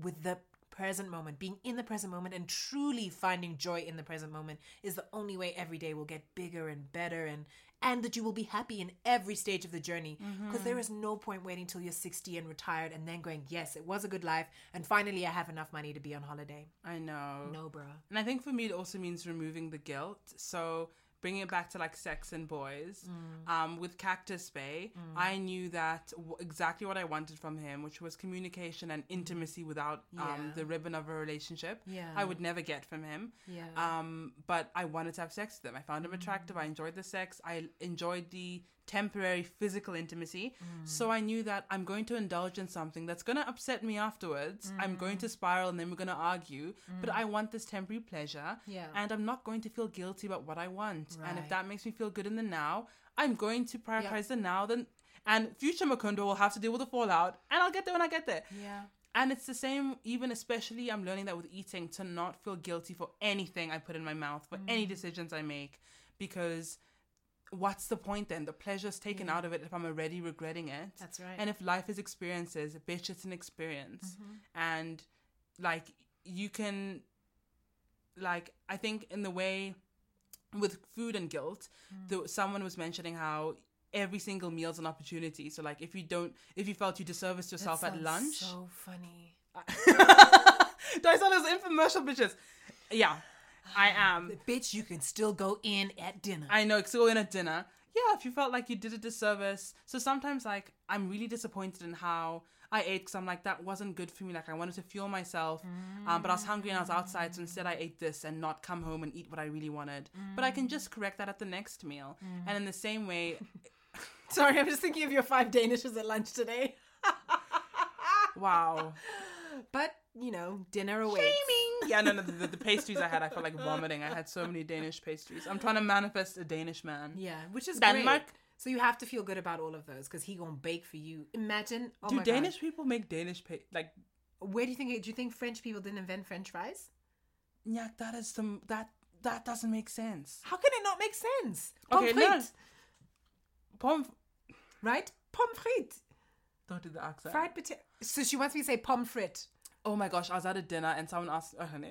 with the present moment, being in the present moment and truly finding joy in the present moment is the only way every day will get bigger and better and and that you will be happy in every stage of the journey mm-hmm. because there is no point waiting till you're 60 and retired and then going yes it was a good life and finally i have enough money to be on holiday I know. no bro And I think for me, it also means removing the guilt. So bringing it back to like sex and boys. Mm. Um, with Cactus Bay, I knew that w- exactly what I wanted from him, which was communication and intimacy without um, Yeah. the ribbon of a relationship. Yeah. I would never get from him. yeah Um, but I wanted to have sex with him. I found him attractive. I enjoyed the sex. I enjoyed the temporary physical intimacy. Mm. So I knew that I'm going to indulge in something that's going to upset me afterwards. I'm going mm. to spiral and then we're going to argue. But mm. I want this temporary pleasure. Yeah. And I'm not going to feel guilty about what I want. And if that makes me feel good in the now, I'm going to prioritize the now. Then and future Mukundwa will have to deal with the fallout. And I'll get there when I get there. yeah And it's the same, even especially, I'm learning that with eating to not feel guilty for anything I put in my mouth, for any decisions I make, because what's the point then? The pleasure's taken mm. out of it if I'm already regretting it. That's right. And if life is experiences, bitch, it's an experience. Mm-hmm. And like, you can, like, I think in the way with food and guilt, mm. the, someone was mentioning how every single meal's an opportunity. So, like, if you don't, if you felt you disservice yourself at lunch, so funny do I sound as infomercial bitches? Yeah, I am. bitch you can still go in at dinner I know, still in at dinner. Yeah, if you felt like you did a disservice. So sometimes, like, I'm really disappointed in how I ate because I'm like, that wasn't good for me. Like, I wanted to fuel myself, um, but I was hungry and I was outside. So instead, I ate this and not come home and eat what I really wanted. But I can just correct that at the next meal. And in the same way, sorry i'm just thinking of your five danishes at lunch today wow. but you know dinner awaits Yeah, no, no, the, the pastries I had, I felt like vomiting. I had so many Danish pastries. I'm trying to manifest a Danish man. yeah which is Denmark. great. so you have to feel good about all of those because he gonna bake for you imagine oh Do my God. Danish people make Danish pa- like where do you think do you think french people didn't invent french fries yeah, that is some that that doesn't make sense. how can it not make sense Okay, pommes no. frites Pom right pommes frites don't do the accent. fried potato so she wants me to say pommes frites Oh my gosh, I was at a dinner and someone asked oh, no.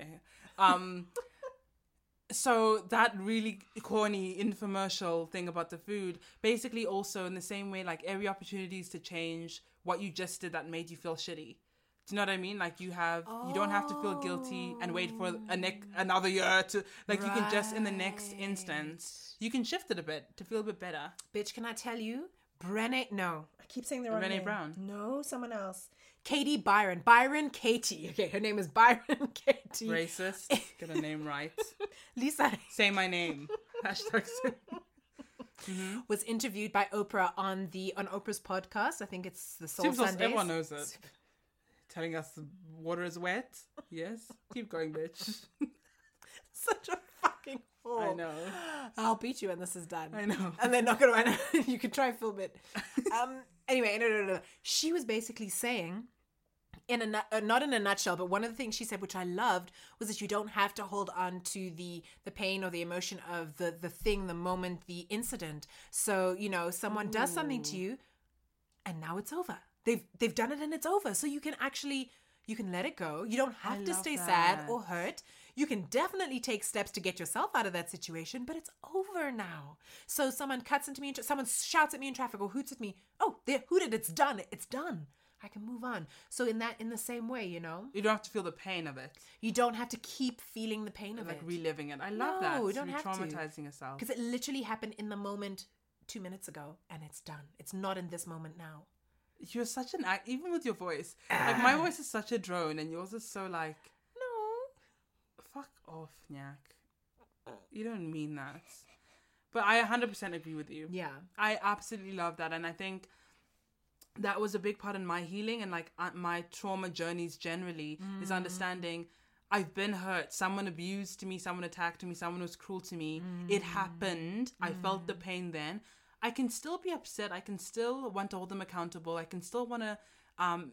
um so that really corny infomercial thing about the food basically also in the same way like every opportunities to change what you just did that made you feel shitty do you know what I mean? Like you have, you don't have to feel guilty and wait for a neck another year to like. You can just in the next instance, you can shift it a bit to feel a bit better. Bitch, can I tell you? Brené, no. I keep saying the wrong Brené name. Brown. No, someone else. Katie Byron. Byron Katie. Okay, her name is Byron Katie. Racist. Get a name right. Lisa Say my name. Hashtag. say- was interviewed by Oprah on the on Oprah's podcast. I think it's the Soul Seems like Sundays. everyone knows it. Telling us the water is wet. Yes. Keep going, bitch. Such a fucking fool. I know. I'll beat you when this is done. I know. And then not gonna. you can try and film it. Um. Anyway, no, no, no, no. She was basically saying. In a uh, not in a nutshell, but one of the things she said, which I loved, was that you don't have to hold on to the the pain or the emotion of the the thing, the moment, the incident. So you know, someone does something to you, and now it's over. They've they've done it and it's over. So you can actually you can let it go. You don't have I to stay sad or hurt. You can definitely take steps to get yourself out of that situation, but it's over now. So someone cuts into me, someone shouts at me in traffic or hoots at me. Oh, they hooted. It's done. It's done. I can move on. So in that, in the same way, you know, You don't have to feel the pain of it, you don't have to keep feeling the pain of it. like it reliving it. I love that. No, you don't have to. Re-traumatizing yourself. because it literally happened in the moment two minutes ago, and it's done. It's not in this moment now. You're such an act, even with your voice. Like my voice is such a drone, and yours is so like, No. fuck off, Nyak. You don't mean that. But I 100% agree with you. Yeah. I absolutely love that, and I think that was a big part in my healing and like uh, my trauma journeys generally Mm. is understanding I've been hurt. Someone abused me, someone attacked me, someone was cruel to me. Mm. It happened. I felt the pain then. I can still be upset. I can still want to hold them accountable. I can still want to um,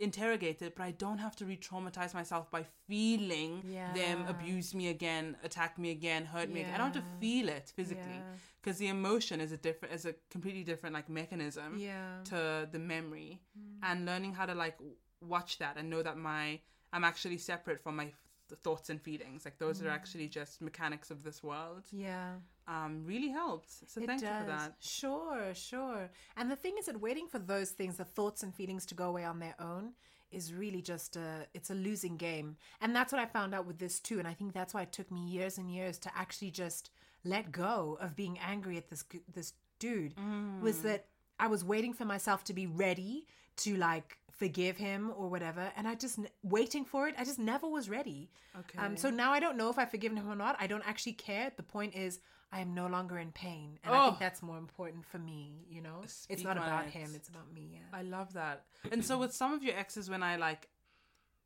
interrogate it, but I don't have to re traumatize myself by feeling them abuse me again, attack me again, hurt me again. I don't have to feel it physically Yeah. because the emotion is a different, is a completely different like mechanism Yeah. to the memory Mm. and learning how to like watch that and know that my i'm actually separate from my thoughts and feelings like those Mm. are actually just mechanics of this world Yeah. um really helped so It thank you for that Sure, sure. And the thing is that waiting for those things, the thoughts and feelings to go away on their own is really just a it's a losing game. And that's what I found out with this too. And I think that's why it took me years and years to actually just let go of being angry at this this dude Mm. was that I was waiting for myself to be ready to like forgive him or whatever and I just waiting for it I just never was ready. okay Um, so now I don't know if I've forgiven him or not. I don't actually care. The point is, I am no longer in pain, and I Oh. think that's more important for me. You know, it's not about it. him; it's about me. Yeah. i love that and so with some of your exes when i like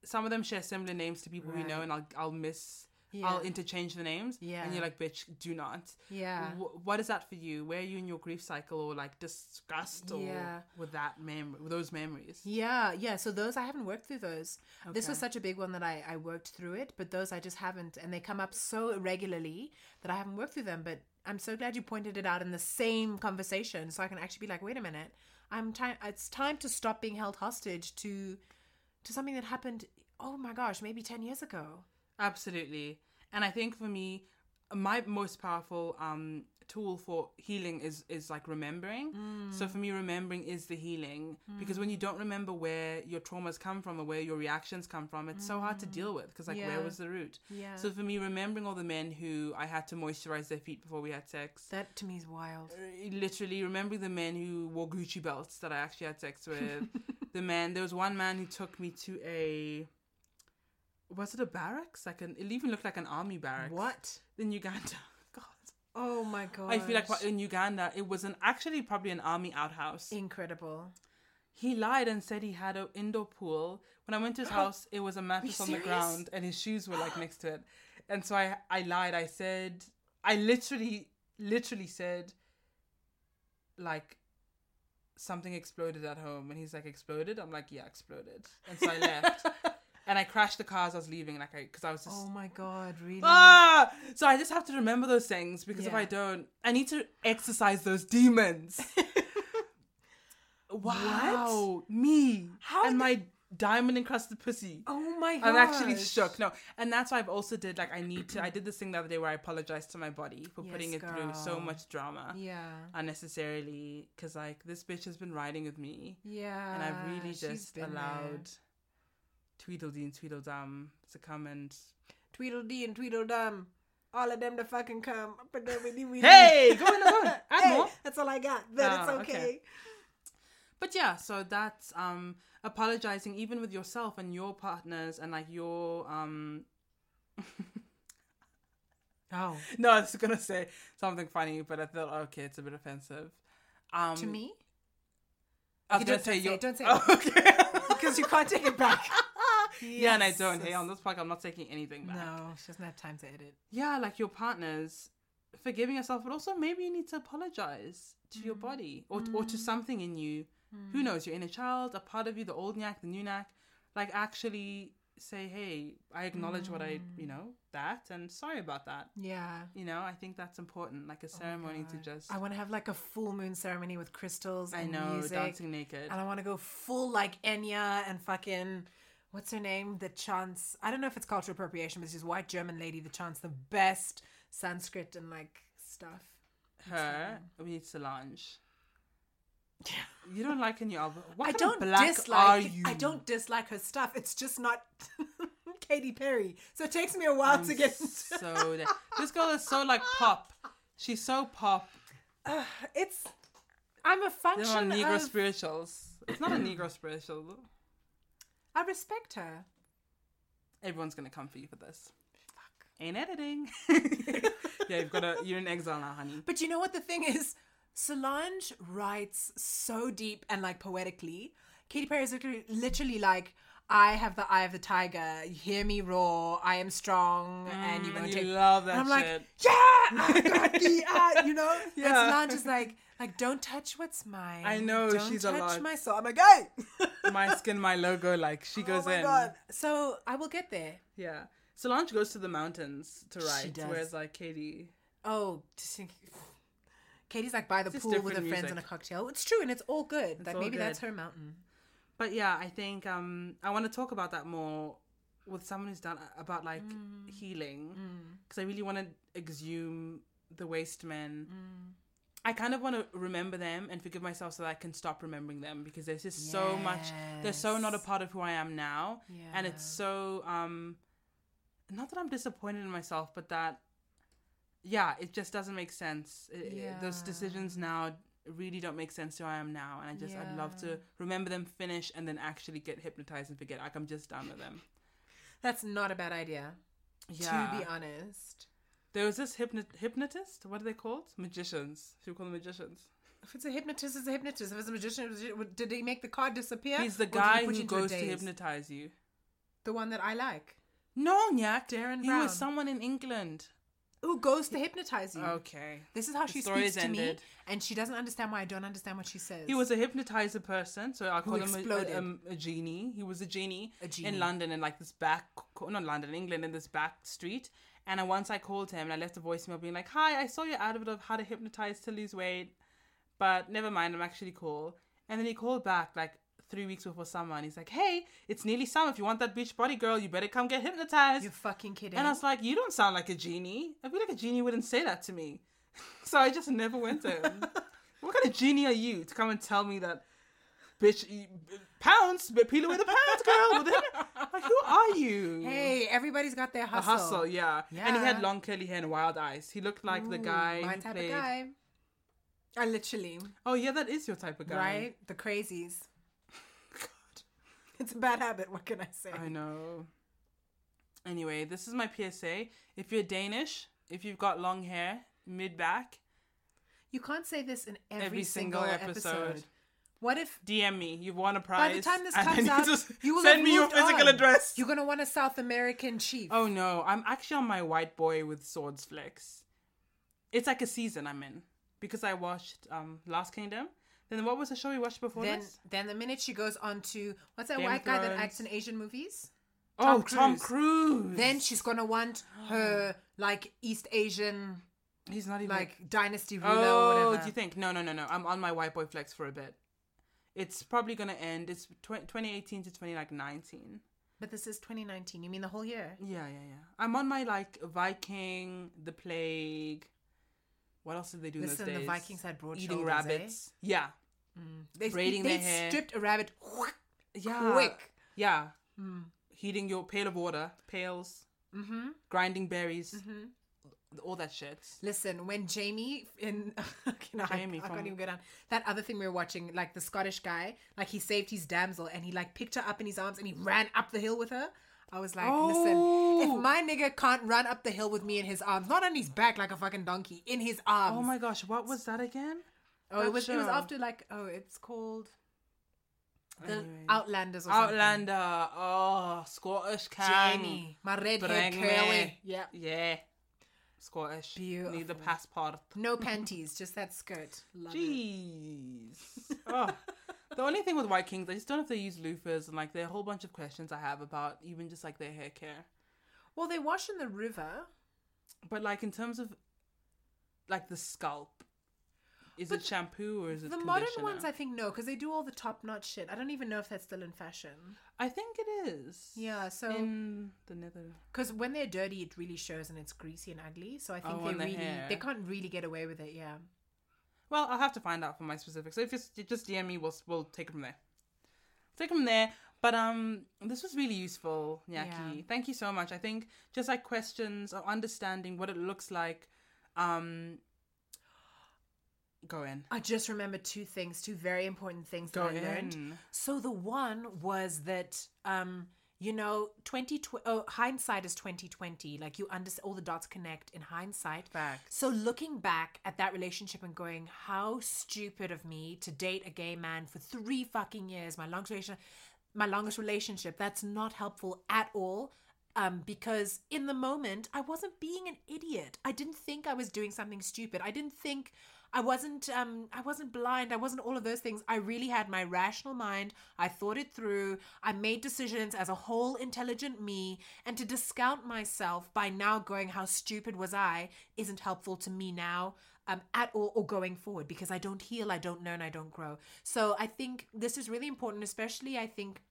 some of them share similar names to people we know and i'll i'll miss Yeah. i'll interchange the names Yeah. and you're like bitch do not yeah. Wh- what is that for you? Where are you in your grief cycle, or like disgust, or Yeah. with that memory, with those memories? Yeah, yeah. So those I haven't worked through those. This was such a big one that I, I worked through it, but those I just haven't, and they come up so irregularly that I haven't worked through them. But I'm so glad you pointed it out in the same conversation, so I can actually be like, wait a minute, I'm time. It's time to stop being held hostage to to something that happened. Oh my gosh, maybe ten years ago. Absolutely. And I think for me, my most powerful um tool for healing is is like remembering. So for me remembering is the healing because when you don't remember where your traumas come from or where your reactions come from, it's so hard to deal with because like where was the root? Yeah. So for me remembering all the men who I had to moisturize their feet before we had sex. that to me is wild. Uh, literally remembering the men who wore Gucci belts that I actually had sex with. the man, there was one man who took me to a, was it a barracks? Like an, it even looked like an army barracks. What? In Uganda. God. Oh my god. I feel like in Uganda, it was an actually probably an army outhouse. incredible. He lied and said he had an indoor pool. When I went to his house, it was a mattress on the ground and his shoes were like next to it. And so I, I lied. I said, I literally, literally said, like, something exploded at home. And he's like, exploded? I'm like, yeah, exploded. And so I left. and I crashed the car as I was leaving, like, I, because I was just. Oh my god, really? Ah! So I just have to remember those things because if I don't, I need to exercise those demons. wow, me How and did- my diamond encrusted pussy. oh my god. I'm actually shook. No, and that's why I've also did like I need to. I did this thing the other day where I apologized to my body for putting Yes, it through so much drama Yeah. unnecessarily because like this bitch has been riding with me Yeah. and I've really just allowed. there. Tweedledee and Tweedledum to come and Tweedledee and Tweedledum. All of them to fucking come. But then we need hey, go on, go on, add Hey, more. That's all I got. But Ah, it's okay. okay. But yeah, so that's um apologizing even with yourself and your partners and like your um Oh. no, I was gonna say something funny, but I thought okay, it's a bit offensive. Um To me? I was Okay, gonna don't say say your it, don't say oh, okay. Because you can't take it back. Yeah, and I don't. Hey, on this podcast, I'm not taking anything back. No, she doesn't have time to edit. Yeah, like your partners, forgiving yourself, but also maybe you need to apologize to your Mm. body or or to something in you. Who knows? Your inner child, a part of you, the old Nyak, the new Nyak. Like actually say, hey, I acknowledge what I, Mm. you know, that, and sorry about that. Yeah. You know, I think that's important. Like a ceremony to just. I want to have like a full moon ceremony with crystals I know, music. dancing naked. And I want to go full like Enya and fucking what's her name? The chants. I don't know if it's cultural appropriation, but she's a white German lady that chants the best Sanskrit and like stuff. Her, we need Solange. You don't like any album. What I don't dislike. I don't dislike her stuff. It's just not Katy Perry. So it takes me a while I'm to get. so de- this girl is so like pop. She's so pop. it's. I'm a function. They're on Negro of. spirituals. It's not a Negro spiritual. I respect her. Everyone's gonna come for you for this. Fuck. Ain't editing. yeah, you've got a. You're in exile now, honey. But you know what the thing is? Solange writes so deep and like poetically. Katy Perry is literally, literally like, I have the eye of the tiger. Hear me roar. I am strong, and you Mm, won't you take. love that and I'm shit. like, yeah, I got the eye, you know. Yeah. And Solange is like, like, don't touch what's mine. I know, don't she's a touch lot. my soul. I'm like, hey, my skin, my logo. Like she goes oh my in. god. So I will get there. Yeah. Solange goes to the mountains to write, does. whereas like Katie. Oh, just think- Katie's like by the Just pool with her different friends and a cocktail. It's true, and it's all good. like all maybe that's her mountain. But yeah, I think um I want to talk about that more with someone who's done about like Mm. healing because I really want to exhume the waste men. I kind of want to remember them and forgive myself so that I can stop remembering them because there's just so much. They're so not a part of who I am now, and it's so um, not that I'm disappointed in myself, but that yeah, it just doesn't make sense. I- I- Those decisions now really don't make sense to who I am now, and I just I'd love to remember them, finish, and then actually get hypnotized and forget. Like I'm just done with them. That's not a bad idea. Yeah. To be honest. There was this hypno- hypnotist. What are they called? Magicians. Should we call them magicians? If it's a hypnotist, it's a hypnotist. If it's a magician, it's a magician. did he make the card disappear? He's the guy who goes to hypnotize you. The one that I like. No, Nyak. Darren He was someone in England. Who goes to hypnotize you? Okay. This is how The she speaks to me, and she doesn't understand why I don't understand what she says. He was a hypnotizer person, so I call him a, a, um, a genie. He was a genie, A genie. in London, in like this back, not London, England, in this back street. And I, once I called him and I left a voicemail being like, "Hi, I saw your advert of how to hypnotize to lose weight, but never mind, I'm actually cool." And then he called back like three weeks before summer, and he's like, "Hey, it's nearly summer. If you want that beach body girl, you better come get hypnotized." You're fucking kidding. And I was like, "You don't sound like a genie. I feel like a genie wouldn't say that to me." so I just never went to him. what kind of genie are you to come and tell me that, bitch? Pounds, but peel away the pounds, girl. Like, who are you? hey, everybody's got their a hustle. hustle, yeah. And he had long curly hair and wild eyes. He looked like the guy My type played. of guy. I literally, Oh yeah, that is your type of guy. right? The crazies. It's a bad habit. What can I say? I know. Anyway, this is my PSA. If you're Danish, if you've got long hair, mid back, You can't say this in every, Every single, single episode. episode. What if DM me. You've won a prize. by the time this comes you out, you will send me your physical on. address. You're gonna want a South American chief. Oh no, I'm actually on my white boy with swords flex. It's like a season I'm in because I watched um Last Kingdom. Then what was the show we watched before then, this? then the minute she goes on to what's that Game white of guy that acts in Asian movies? oh, Tom Tom Cruise. Cruise. Then she's gonna want her like East Asian he's not even like dynasty ruler or Oh, whatever. do you think? No, no, no, no. I'm on my white boy flex for a bit. It's probably gonna end. It's tw- 2018 to 2019. But this is 2019. You mean the whole year? Yeah, yeah, yeah. I'm on my like Viking, the plague. What else did they do in Listen, those the? Vikings had broad Eating shoulders, eh? rabbits. Yeah, They, Braiding they their hair. stripped a rabbit yeah. quick. Yeah. Mm. Heating your pail of water, pails, Mm-hmm. grinding berries, mm-hmm. all that shit. Listen, when Jamie in I- Jamie I, from- can't even go down. That other thing we were watching, like the Scottish guy, like he saved his damsel and he like picked her up in his arms and he ran up the hill with her. I was like, listen, Oh. if my nigga can't run up the hill with me in his arms, not on his back like a fucking donkey, in his arms. Oh my gosh, what was that again? Oh, it was it was after like oh, it's called the Anyway. Outlanders or something. Outlander. Oh, Scottish can. Jamie, my red hair curly. Yeah. Yeah. Scottish. Need the Beautiful. passport. No panties, just that skirt. Love it. Jeez. oh. The only thing with White Kings, I just don't know if they use loofahs and like there are a whole bunch of questions I have about even just like their hair care. Well, they wash in the river. But like in terms of like the scalp, Is But it shampoo or is it the modern ones, I think, no, because they do all the top notch shit. I don't even know if that's still in fashion. I think it is. Yeah, so in the nether. because when they're dirty, it really shows and it's greasy and ugly. So I think Oh, they the really hair. they can't really get away with it. Yeah. Well, I'll have to find out for my specifics. So if you just DM me, we'll we'll take it from there. Take it from there. But um, this was really useful, Nyaki. Yeah. Thank you so much. I think just like questions or understanding what it looks like. Um, go in. I just remember two things, two very important things Go that I learned. in. So the one was that um you know 20 oh, hindsight is 2020 like you understand all the dots connect in hindsight Facts. so looking back at that relationship and going how stupid of me to date a gay man for 3 fucking years my longest relation my longest relationship that's not helpful at all um, because in the moment I wasn't being an idiot. I didn't think I was doing something stupid. I didn't think I wasn't um, I wasn't blind. I wasn't all of those things. I really had my rational mind. I thought it through. I made decisions as a whole intelligent me. And to discount myself by now going how stupid was I isn't helpful to me now um, at all or going forward because I don't heal, I don't learn, I don't grow. So I think this is really important, especially I think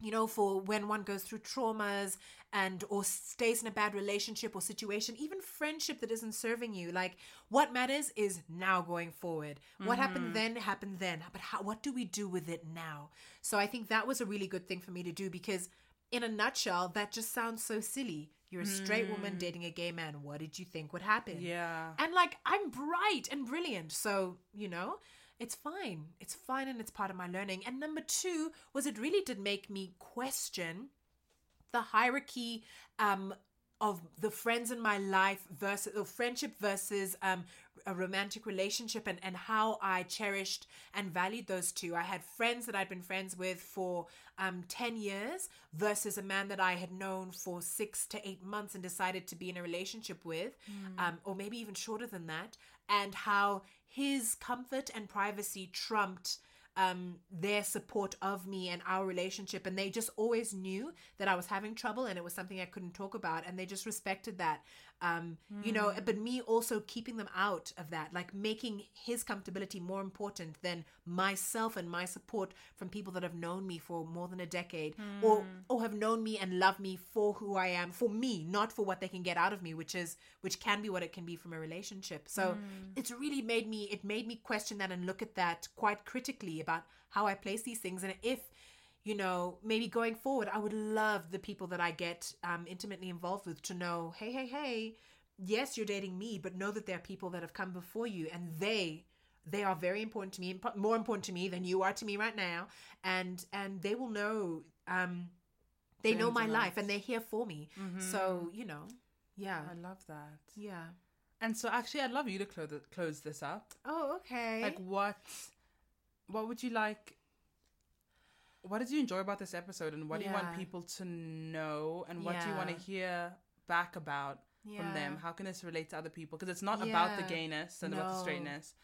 you know for when one goes through traumas and or stays in a bad relationship or situation even friendship that isn't serving you like what matters is now going forward. What happened mm-hmm. then happened then but how, what do we do with it now? So i think that was a really good thing for me to do because in a nutshell that just sounds so silly. You're a straight woman mm. dating a gay man. What did you think would happen? Yeah. and like I'm bright and brilliant. So, you know, it's fine. It's fine and it's part of my learning. And number two was it really did make me question the hierarchy um of the friends in my life versus or friendship versus um a romantic relationship and, and how I cherished and valued those two. I had friends that I'd been friends with for um 10 years versus a man that I had known for six to eight months and decided to be in a relationship with, um, or maybe even shorter than that, and how his comfort and privacy trumped um, their support of me and our relationship. And they just always knew that I was having trouble and it was something I couldn't talk about. And they just respected that. Um, You know, hmm. but me also keeping them out of that, like making his comfortability more important than myself and my support from people that have known me for more than a decade or hmm. or have known me and love me for who I am, for me, not for what they can get out of me, which is which can be what it can be from a relationship. So hmm. it's really made me it made me question that and look at that quite critically about how I place these things. And if you know maybe going forward I would love the people that I get um, intimately involved with to know hey hey hey yes you're dating me but know that there are people that have come before you and they they are very important to me more important to me than you are to me right now and and they will know um they The know my and life and they're here for me so you know yeah I love that. yeah And so actually, I'd love you to close close this up. oh okay Like what? What would you like? What did you enjoy about this episode, and what do you want people to know, and what do you want to hear back about from them? How can this relate to other people? Because it's not about the gayness and about the straightness.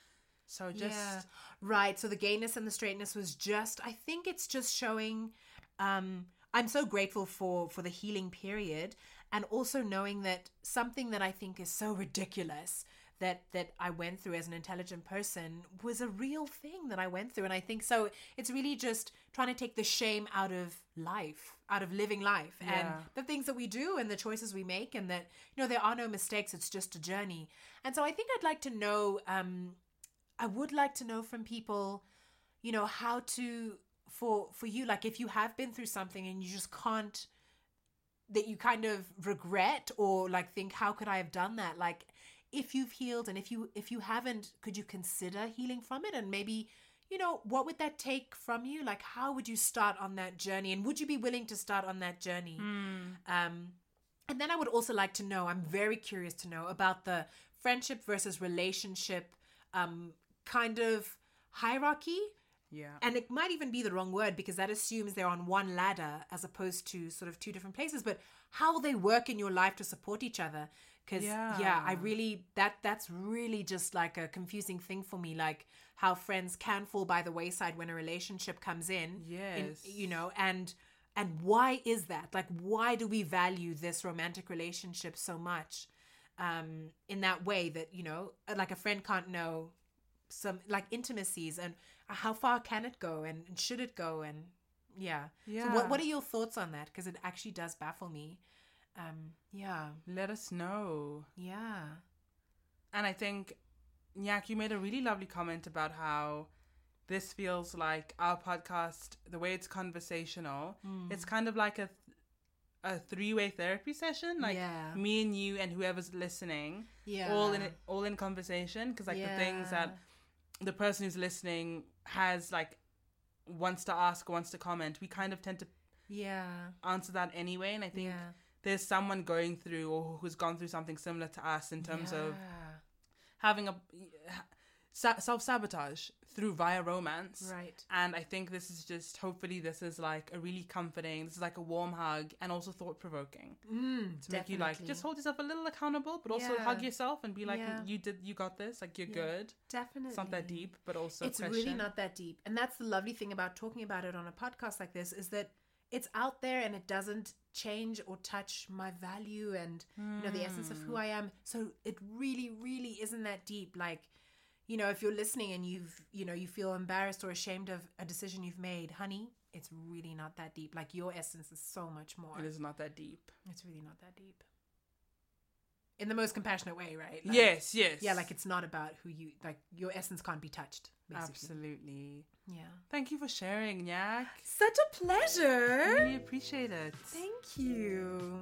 So just yeah. right so the gayness and the straightness was just i think it's just showing um i'm so grateful for for the healing period and also knowing that something that i think is so ridiculous that that i went through as an intelligent person was a real thing that i went through. And i think so it's really just trying to take the shame out of life out of living life. And the things that we do and the choices we make and that you know there are no mistakes it's just a journey. And so i think i'd like to know um I would like to know from people, you know, how to for for you like if you have been through something and you just can't that you kind of regret or like think how could I have done that? Like if you've healed and if you if you haven't, could you consider healing from it and maybe you know, what would that take from you? Like how would you start on that journey and would you be willing to start on that journey? Um and then I would also like to know, I'm very curious to know about the friendship versus relationship um, kind of hierarchy. yeah. And it might even be the wrong word because that assumes they're on one ladder as opposed to sort of two different places. But how they work in your life to support each other. Because yeah. Yeah. I really that that's really just like a confusing thing for me. Like how friends can fall by the wayside when a relationship comes in. in- Yes. you know, and and why is that? Like why do we value this romantic relationship so much? Um, in that way that, you know, like a friend can't know some like intimacies and how far can it go and, and should it go and yeah. Yeah. So what what are your thoughts on that? Because it actually does baffle me. Um. Yeah. Let us know. Yeah. And I think, Nyak, you made a really lovely comment about how this feels like our podcast, the way it's conversational, Mm. it's kind of like a a three way therapy session, like Yeah. me and you and whoever's listening, Yeah. all in all in conversation. Because like the things that the person who's listening has like wants to ask, wants to comment, we kind of tend to Yeah. answer that anyway. And I think yeah. There's someone going through or who's gone through something similar to us in terms of having a self sabotage through via romance. right. And I think this is just hopefully this is like a really comforting. This is like a warm hug and also thought provoking Mm, to make you like just hold yourself a little accountable, but also Yeah. hug yourself and be like Yeah. you did you got this. Like you're Yeah. good. definitely. It's not that deep, but also it's question. really not that deep and that's the lovely thing about talking about it on a podcast like this is that it's out there and it doesn't change or touch my value and you know the essence of Hmm. who i am. So it really really isn't that deep. Like you know if you're listening and you've you know you feel embarrassed or ashamed of a decision you've made honey it's really not that deep. Like your essence is so much more. It is not that deep. it's really not that deep in the most compassionate way right Like, yes, yes. yeah like it's not about who you like your essence can't be touched basically absolutely. yeah Thank you for sharing, Nyak. Such a pleasure. Really appreciate it. Thank you.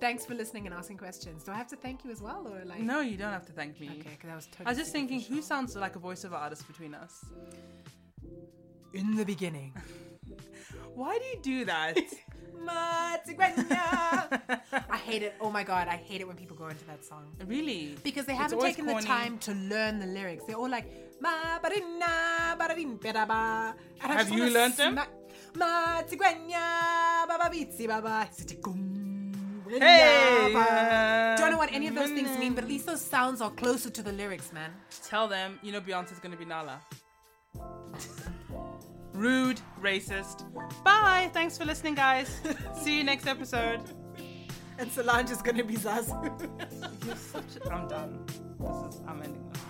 Thanks for listening and asking questions. Do I have to thank you as well, or like? No, you don't have to thank me. Okay, because I was totally. I was just thinking, who sounds like a voiceover artist between us? in the beginning? Why do you do that? I hate it. Oh my god, I hate it when people go into that song really? because they haven't taken the time to learn the lyrics. They're all like ma ba-da-ba. And I Have you wanna learnt them? Matigwenya, ba-ba-beetsy, ba-ba. Sitigum, Hey! Don't know what any of those things mean, but at least those sounds are closer to the lyrics, man. Tell them, you know, Beyonce's gonna be Nala. Rude, racist. Bye. Thanks for listening, guys. See you next episode. And Solange is gonna be Zazu. You're such a- I'm done. This is. I'm ending this.